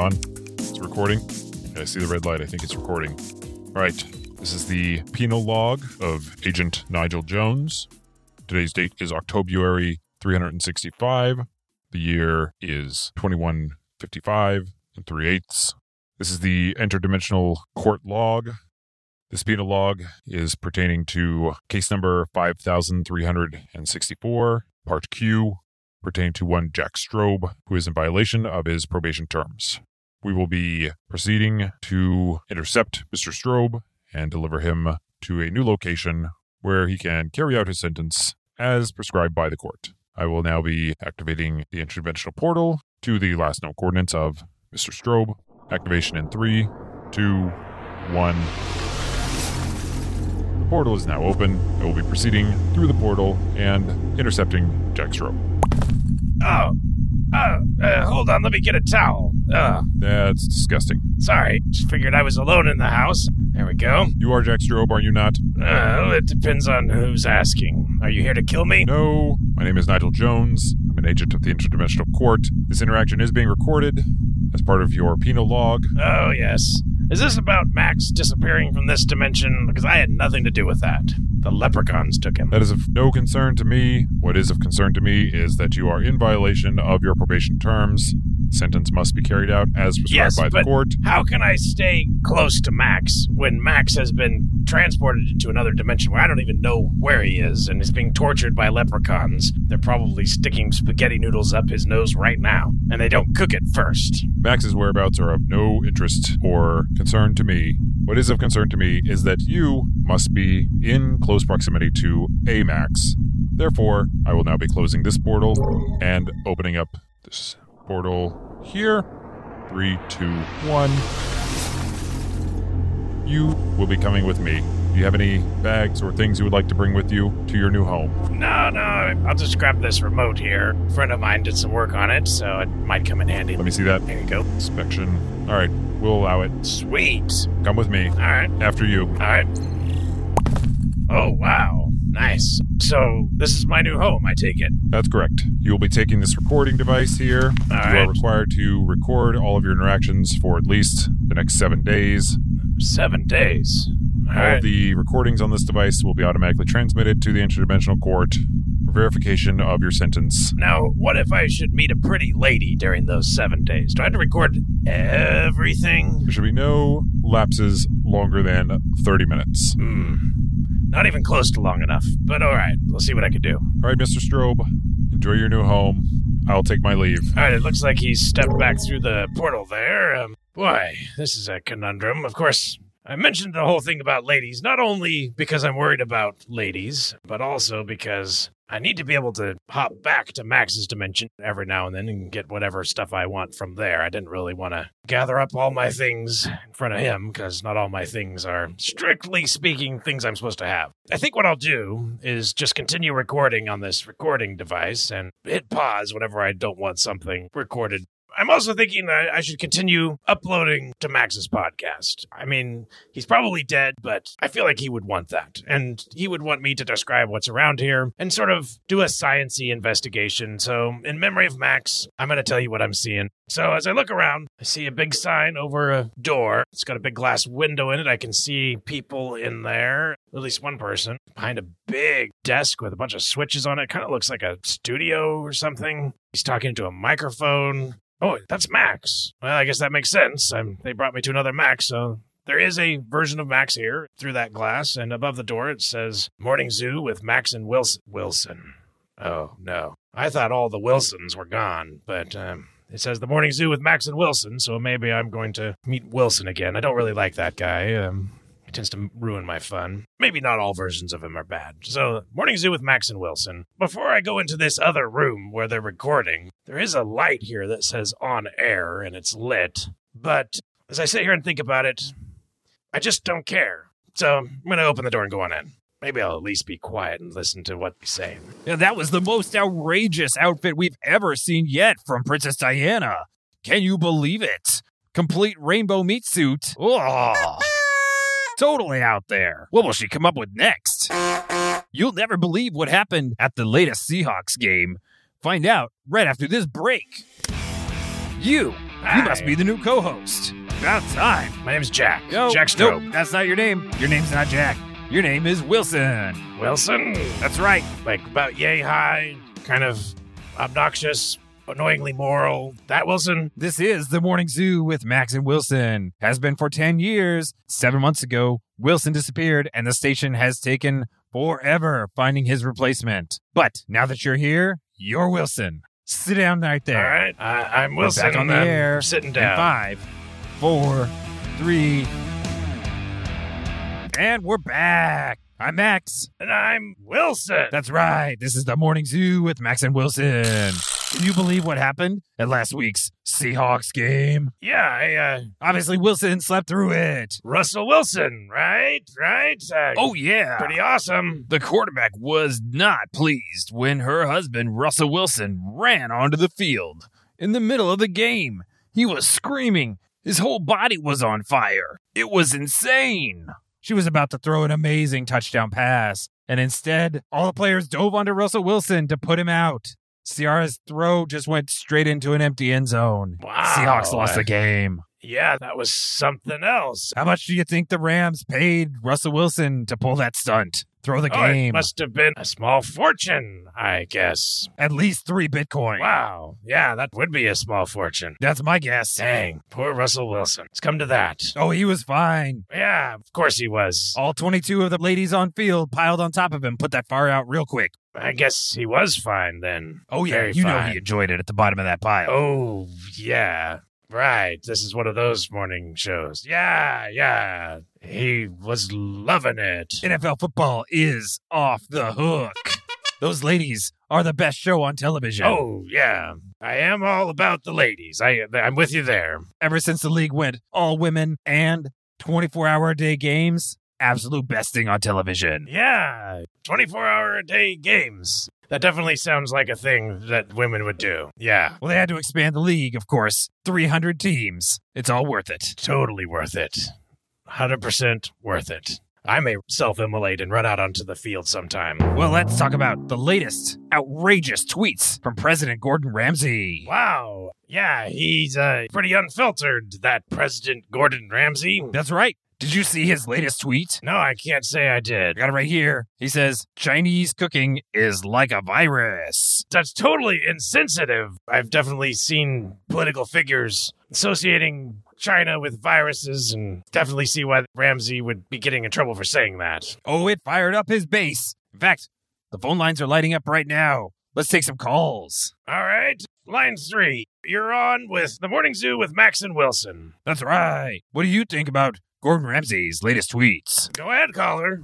on? It's recording. I see the red light. I think it's recording. All right. This is the penal log of Agent Nigel Jones. Today's date is October 365. The year is 2155 and 3 eighths. This is the interdimensional court log. This penal log is pertaining to case number 5364, part Q, pertaining to one Jack Strobe, who is in violation of his probation terms. We will be proceeding to intercept Mr. Strobe and deliver him to a new location where he can carry out his sentence as prescribed by the court. I will now be activating the interdimensional portal to the last known coordinates of Mr. Strobe. Activation in three, two, one. The portal is now open. I will be proceeding through the portal and intercepting Jack Strobe. Oh, hold on, let me get a towel. Uh, That's disgusting. sorry, just figured I was alone in the house. There we go. You are Jack Strobe, are you not? Uh, it depends on who's asking. Are you here to kill me? No. My name is Nigel Jones. I'm an agent of the Interdimensional Court. This interaction is being recorded as part of your penal log. Oh, yes. Is this about Max disappearing from this dimension? Because I had nothing to do with that. The leprechauns took him. That is of no concern to me. What is of concern to me is that you are in violation of your probation terms. Sentence must be carried out as prescribed Yes, by the but court. how can I stay close to Max when Max has been transported into another dimension where I don't even know where he is and is being tortured by leprechauns? They're probably sticking spaghetti noodles up his nose right now, and they don't cook it first. Max's whereabouts are of no interest or concern to me. What is of concern to me is that you must be in close proximity to a Max. Therefore, I will now be closing this portal and opening up this portal here. Three, two, one. You will be coming with me. Do you have any bags or things you would like to bring with you to your new home? No, no, I'll just grab this remote here. A friend of mine did some work on it, so it might come in handy. Let me see that. There you go. Inspection. All right, we'll allow it. Sweet. Come with me. All right. After you. All right. Oh, wow. Nice. So, this is my new home, I take it. That's correct. You will be taking this recording device here. you are required to record all of your interactions for at least the next seven days. Seven days. All all right. of the recordings on this device will be automatically transmitted to the interdimensional court verification of your sentence. Now, what if I should meet a pretty lady during those seven days? Do I have to record everything? There should be no lapses longer than 30 minutes. Hmm. Not even close to long enough. But all right, we'll see what I can do. All right, Mr. Strobe, enjoy your new home. I'll take my leave. All right, it looks like he's stepped back through the portal there. Um, boy, this is a conundrum. Of course, I mentioned the whole thing about ladies, not only because I'm worried about ladies, but also because I need to be able to hop back to Max's dimension every now and then and get whatever stuff I want from there. I didn't really want to gather up all my things in front of him because not all my things are, strictly speaking, things I'm supposed to have. I think what I'll do is just continue recording on this recording device and hit pause whenever I don't want something recorded I'm also thinking I, I should continue uploading to Max's podcast. I mean, he's probably dead, but I feel like he would want that. And he would want me to describe what's around here and sort of do a sciency investigation. So, in memory of Max, I'm going to tell you what I'm seeing. So, as I look around, I see a big sign over a door. It's got a big glass window in it. I can see people in there, at least one person, behind a big desk with a bunch of switches on it. Kind of looks like a studio or something. He's talking to a microphone. Oh, that's Max. Well, I guess that makes sense. i they brought me to another Max, so there is a version of Max here through that glass, and above the door it says Morning Zoo with Max and Wilson. Wilson. Oh, no. I thought all the Wilsons were gone, but um, it says the Morning Zoo with Max and Wilson, so maybe I'm going to meet Wilson again. I don't really like that guy. Um, he tends to ruin my fun. Maybe not all versions of him are bad. So, Morning Zoo with Max and Wilson. Before I go into this other room where they're recording, there is a light here that says on air and it's lit. But as I sit here and think about it, I just don't care. So, I'm going to open the door and go on in. Maybe I'll at least be quiet and listen to what he's saying. Yeah, that was the most outrageous outfit we've ever seen yet from Princess Diana. Can you believe it? Complete rainbow meat suit. Oh, totally out there. What will she come up with next? You'll never believe what happened at the latest Seahawks game. Find out right after this break. You You must be the new co-host. About time. My name's Jack. No, Jack Strobe. nope, that's not your name. Your name's not Jack. Your name is Wilson. Wilson. That's right. Like about yay high, kind of obnoxious, annoyingly moral. That Wilson? This is the Morning Zoo with Max and Wilson. Has been for 10 years. Seven months ago, Wilson disappeared and the station has taken forever finding his replacement. But now that you're here, you're Wilson. Sit down right there. All right. I, I'm We're Wilson. back on the air. Sitting down. In down. five, four, three, and we're back. I'm Max. And I'm Wilson. That's right. This is the Morning Zoo with Max and Wilson. Can you believe what happened at last week's Seahawks game? yeah, I, uh, Obviously, Wilson slept through it. Russell Wilson, right? Right? Uh, Oh, yeah. pretty awesome. The quarterback was not pleased when her husband, Russell Wilson, ran onto the field in the middle of the game. He was screaming. His whole body was on fire. It was insane. She was about to throw an amazing touchdown pass, and instead, all the players dove onto Russell Wilson to put him out. Ciara's throw just went straight into an empty end zone. Wow. Seahawks lost the game. Yeah, that was something else. How much do you think the Rams paid Russell Wilson to pull that stunt? Throw the Oh, game. must have been a small fortune, I guess. At least three Bitcoin. Wow. Yeah, that would be a small fortune. That's my guess. Dang, poor Russell Wilson. It's come to that. Oh, he was fine. Yeah, of course he was. All 22 of the ladies on field piled on top of him, put that fire out real quick. I guess he was fine then. Oh, yeah, Very you know he enjoyed it at the bottom of that pile. Oh, yeah. Right. This is one of those morning shows. Yeah, yeah. He was loving it. NFL football is off the hook. Those ladies are the best show on television. Oh, yeah. I am all about the ladies. I, I'm with you there. Ever since the league went all women and 24 hour a day games, absolute besting on television. Yeah. 24 hour a day games. That definitely sounds like a thing that women would do. Yeah. Well, they had to expand the league, of course. 300 teams. It's all worth it. Totally worth it. 100% worth it. I may self immolate and run out onto the field sometime. Well, let's talk about the latest outrageous tweets from President Gordon Ramsay. Wow. Yeah, he's uh, pretty unfiltered, that President Gordon Ramsay. That's right. Did you see his latest tweet? No, I can't say I did. got it right here. He says, Chinese cooking is like a virus. That's totally insensitive. I've definitely seen political figures associating China with viruses and definitely see why Ramsay would be getting in trouble for saying that. Oh, it fired up his base. In fact, the phone lines are lighting up right now. Let's take some calls. All right, line three. You're on with the Morning Zoo with Max and Wilson. That's right. What do you think about Gordon Ramsay's latest tweets? Go ahead, caller.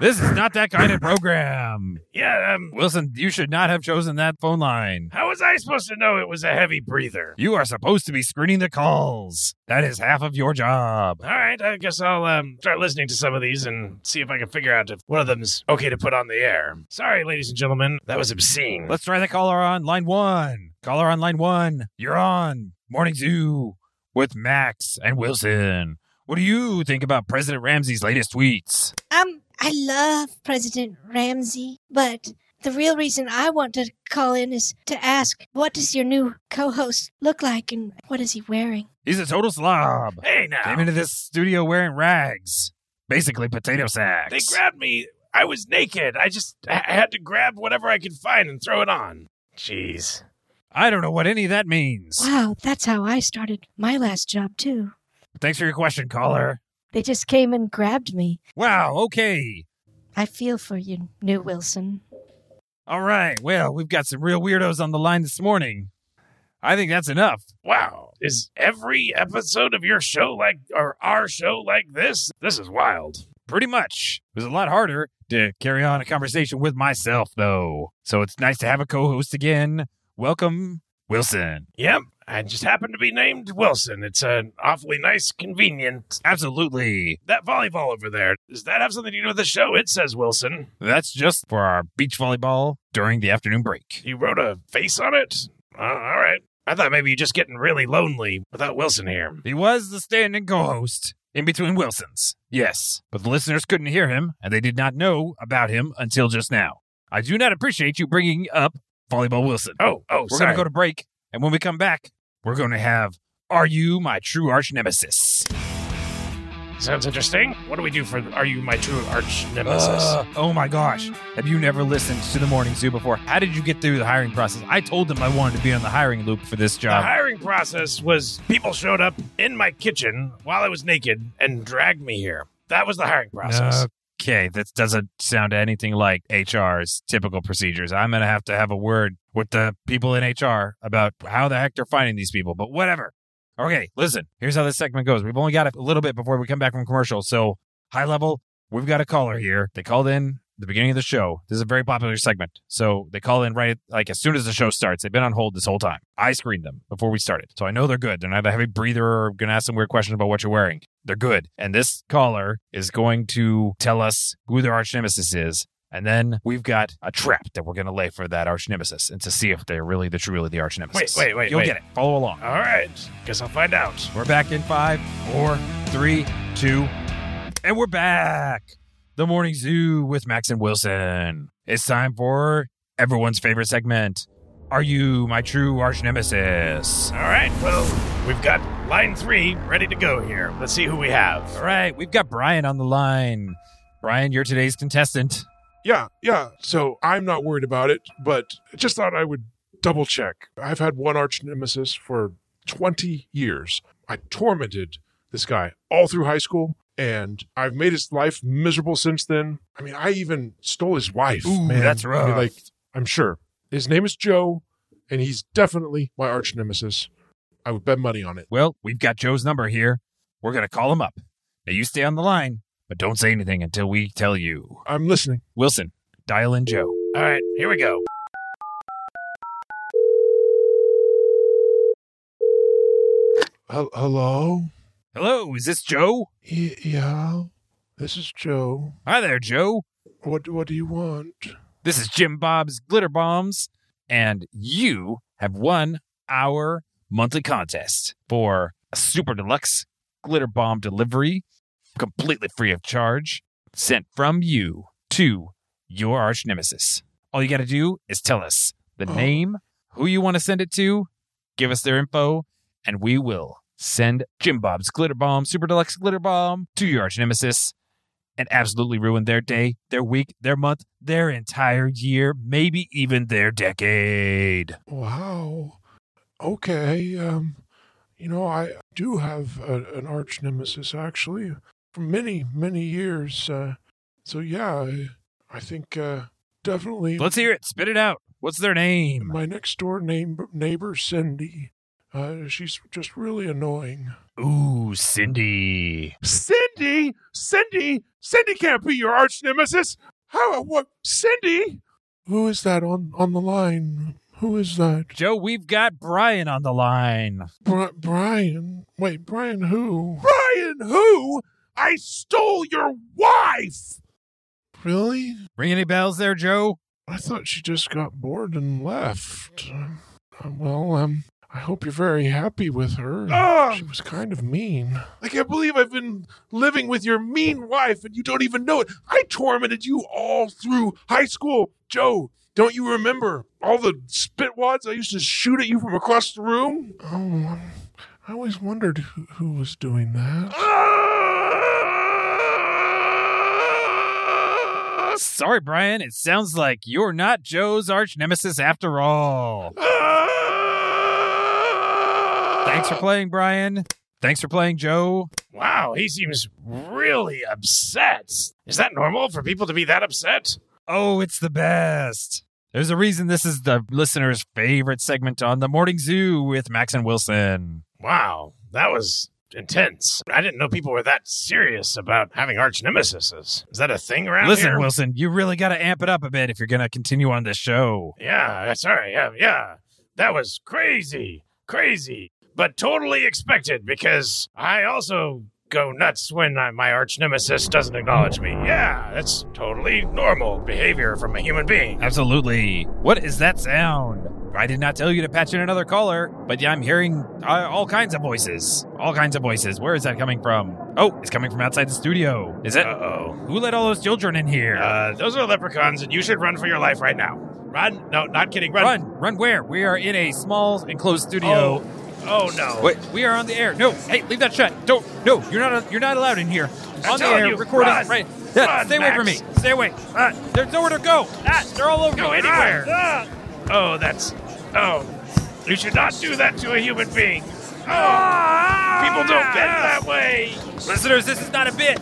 This is not that kind of program. Yeah, um, Wilson, you should not have chosen that phone line. how was I supposed to know it was a heavy breather? You are supposed to be screening the calls. That is half of your job. All right, I guess I'll um, start listening to some of these and see if I can figure out if one of them's okay to put on the air. Sorry, ladies and gentlemen, that was obscene. Let's try the caller on line one. Caller on line one. You're on Morning Zoo with Max and Wilson. What do you think about President Ramsay's latest tweets? Um, I love President Ramsay, but the real reason I want to call in is to ask, what does your new co-host look like and what is he wearing? He's a total slob. hey now, Came into this studio wearing rags, basically potato sacks. they grabbed me. I was naked. I just I I had to grab whatever I could find and throw it on. Jeez. I don't know what any of that means. Wow, that's how I started my last job too. Thanks for your question, caller. They just came and grabbed me. Wow, okay. I feel for you, New Wilson. All right. Well, we've got some real weirdos on the line this morning. I think that's enough. Wow. Is every episode of your show like, or our show like this? This is wild. Pretty much. It was a lot harder to carry on a conversation with myself, though. So it's nice to have a co host again. Welcome, Wilson. Yep. I just happen to be named Wilson. It's an awfully nice, convenient. Absolutely. That volleyball over there, does that have something to do with the show? It says Wilson. That's just for our beach volleyball during the afternoon break. You wrote a face on it? Uh, all right. I thought maybe you're just getting really lonely without Wilson here. He was the standing co host. in between Wilsons. Yes, but the listeners couldn't hear him, and they did not know about him until just now. I do not appreciate you bringing up Volleyball Wilson. Oh, oh, We're sorry. to go to break, and when we come back, we're going to have Are You My True Arch Nemesis? Sounds interesting. What do we do for Are You My True Arch Nemesis? Uh, oh my gosh. Have you never listened to the Morning Zoo before? How did you get through the hiring process? I told them I wanted to be on the hiring loop for this job. the hiring process was people showed up in my kitchen while I was naked and dragged me here. That was the hiring process. Okay, this doesn't sound anything like HR's typical procedures. I'm going to have to have a word with the people in HR about how the heck they're finding these people, but whatever. Okay, listen, here's how this segment goes. We've only got a little bit before we come back from commercial. So, high level, we've got a caller here. They called in the beginning of the show. This is a very popular segment. So, they call in right like as soon as the show starts. They've been on hold this whole time. I screened them before we started. So, I know they're good. They're not a heavy breather or going to ask some weird questions about what you're wearing. They're good. And this caller is going to tell us who their arch nemesis is. And then we've got a trap that we're going to lay for that arch nemesis and to see if they're really the truly the arch nemesis. Wait, wait, wait, You'll wait. get it. Follow along. All right. Guess I'll find out. We're back in five, four, three, two, and we're back. The Morning Zoo with Max and Wilson. It's time for everyone's favorite segment. Are you my true arch nemesis? All right. Well, we've got line three ready to go here. Let's see who we have. All right, we've got Brian on the line. Brian, you're today's contestant. Yeah, yeah. So I'm not worried about it, but I just thought I would double check. I've had one arch nemesis for 20 years. I tormented this guy all through high school, and I've made his life miserable since then. I mean, I even stole his wife. Ooh, man. that's I mean, rough. like, I'm sure. His name is Joe, and he's definitely my arch nemesis. I would bet money on it. Well, we've got Joe's number here. We're going to call him up. Now, you stay on the line, but don't say anything until we tell you. I'm listening. Wilson, dial in Joe. All right. Here we go. Hello? Hello, is this Joe? Y- yeah, this is Joe. Hi there, Joe. What, what do you want? This is Jim Bob's Glitter Bombs, and you have won our monthly contest for a super deluxe glitter bomb delivery, completely free of charge, sent from you to your arch nemesis. All you got to do is tell us the Oh. name, who you want to send it to, give us their info, and we will send Jim Bob's Glitter Bomb, Super Deluxe Glitter Bomb to your arch nemesis and absolutely ruin their day, their week, their month, their entire year, maybe even their decade. Wow. Okay. Um, you know, I do have a, an arch nemesis actually for many, many years. Uh, so yeah, I, I think uh, definitely Let's hear it. Spit it out. What's their name? my next door neighbor, neighbor Cindy. Uh, she's just really annoying. Ooh, Cindy. Cindy, Cindy, Cindy can't be your arch nemesis. How? What? Cindy? Who is that on on the line? Who is that? Joe, we've got Brian on the line. Bri- Brian. Wait, Brian who? Brian who? I stole your wife! Really? Ring any bells there, Joe? I thought she just got bored and left. Uh, well, um, I hope you're very happy with her. Ah! She was kind of mean. I can't believe I've been living with your mean wife and you don't even know it. I tormented you all through high school. Joe, don't you remember all the spitwads I used to shoot at you from across the room? Oh, um, I always wondered who, who was doing that. Sorry, Brian. It sounds like you're not Joe's arch nemesis after all. Thanks for playing, Brian. Thanks for playing, Joe. Wow, he seems really upset. Is that normal for people to be that upset? Oh, it's the best. There's a reason this is the listener's favorite segment on the Morning Zoo with Max and Wilson. Wow, that was intense. I didn't know people were that serious about having arch nemesis. Is that a thing around Listen, here? Wilson, you really got to amp it up a bit if you're going to continue on this show. Yeah, sorry. Yeah, yeah. That was crazy. Crazy. But totally expected because I also go nuts when I, my arch nemesis doesn't acknowledge me. Yeah, that's totally normal behavior from a human being. Absolutely. What is that sound? I did not tell you to patch in another caller, but yeah, I'm hearing uh, all kinds of voices. All kinds of voices. Where is that coming from? Oh, it's coming from outside the studio. Is it? Uh-oh. Who let all those children in here? Uh, those are leprechauns, and you should run for your life right now. Run! No, not kidding. Run! run, run where? We are in a small enclosed studio. Oh no! Wait, we are on the air. No, hey, leave that shut. Don't. No, you're not. You're not allowed in here. I'm on the air, you, recording. run. Right. Yeah, Run, stay away from me. Stay away. Ah, there's nowhere to go. Ah, they're all over Go me. anywhere! Ah. Oh, that's. Oh, you should not do that to a human being. Oh, Ah. people don't bend that way. Listeners, this is not a bit.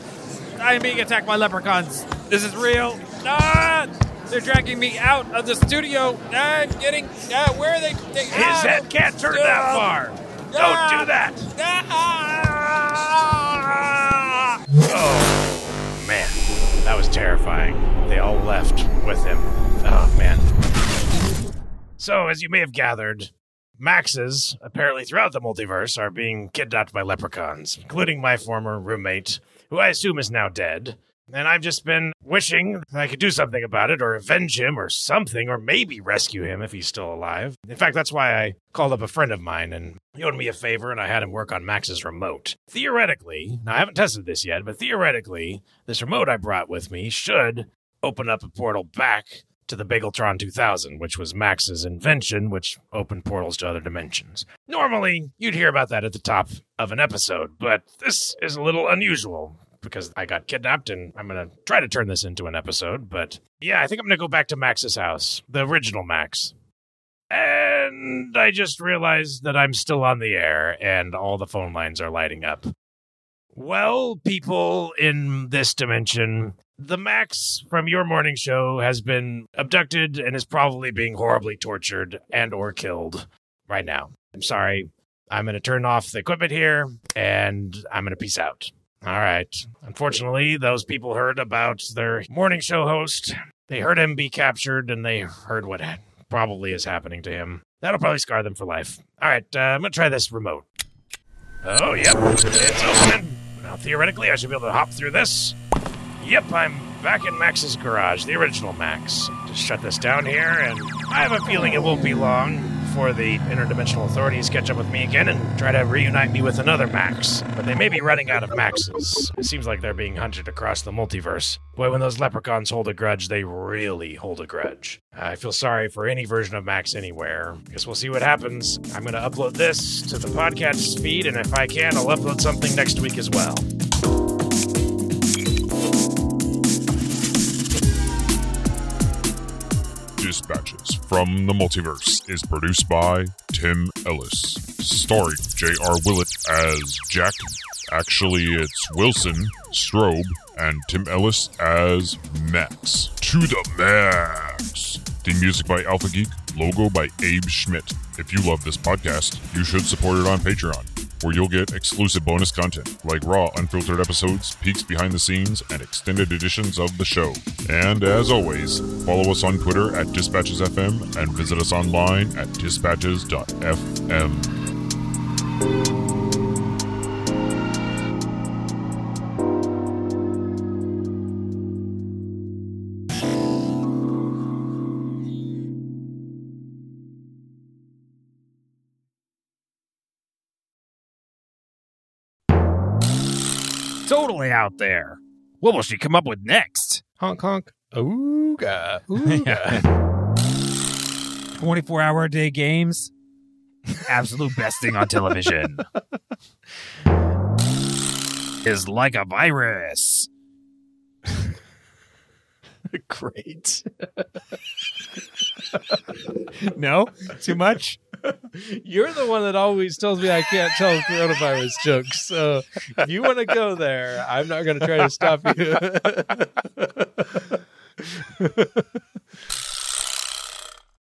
I am being attacked by leprechauns. This is real. Ah, they're dragging me out of the studio. I'm getting. Ah, where are they? they His ah, head can't turn that far. Ah. Don't do that. Ah. Oh, man. That was terrifying. They all left with him. Oh, man. So, as you may have gathered, Maxes, apparently throughout the multiverse, are being kidnapped by leprechauns, including my former roommate, who I assume is now dead. And I've just been wishing I could do something about it, or avenge him, or something, or maybe rescue him if he's still alive. In fact, that's why I called up a friend of mine and he owed me a favor, and I had him work on Max's remote. Theoretically, now I haven't tested this yet, but theoretically, this remote I brought with me should open up a portal back to the Bageltron 2000, which was Max's invention, which opened portals to other dimensions. Normally, you'd hear about that at the top of an episode, but this is a little unusual because I got kidnapped and I'm going to try to turn this into an episode. But yeah, I think I'm going to go back to Max's house, the original Max. And I just realized that I'm still on the air and all the phone lines are lighting up. Well, people in this dimension, the Max from your morning show has been abducted and is probably being horribly tortured and or killed right now. I'm sorry. I'm going to turn off the equipment here and I'm going to peace out. All right. Unfortunately, those people heard about their morning show host. They heard him be captured and they heard what probably is happening to him. That'll probably scar them for life. All right, uh, I'm going to try this remote. Oh, yep. It's open. Now, theoretically, I should be able to hop through this. Yep, I'm back in Max's garage, the original Max. Just shut this down here, and I have a feeling it won't be long before the interdimensional authorities catch up with me again and try to reunite me with another Max. But they may be running out of Maxes. It seems like they're being hunted across the multiverse. Boy, when those leprechauns hold a grudge, they really hold a grudge. I feel sorry for any version of Max anywhere. Guess we'll see what happens. I'm going to upload this to the podcast feed, and if I can, I'll upload something next week as well. From the Multiverse is produced by Tim Ellis, starring J.R. Willett as Jack. Actually, it's Wilson, Strobe, and Tim Ellis as Max. To the max! Theme music by Alpha Geek, logo by Abe Schmidt. If you love this podcast, you should support it on Patreon, where you'll get exclusive bonus content like raw, unfiltered episodes, peeks behind the scenes, and extended editions of the show. And as always, follow us on Twitter at DispatchesFM and visit us online at dispatches.fm. out there. What will she come up with next? Honk honk. Ooga. Ooga. 24 hour a day games? Absolute best thing on television. is like a virus. Great. no? Too much? You're the one that always tells me I can't tell coronavirus jokes. So if you want to go there, I'm not going to try to stop you.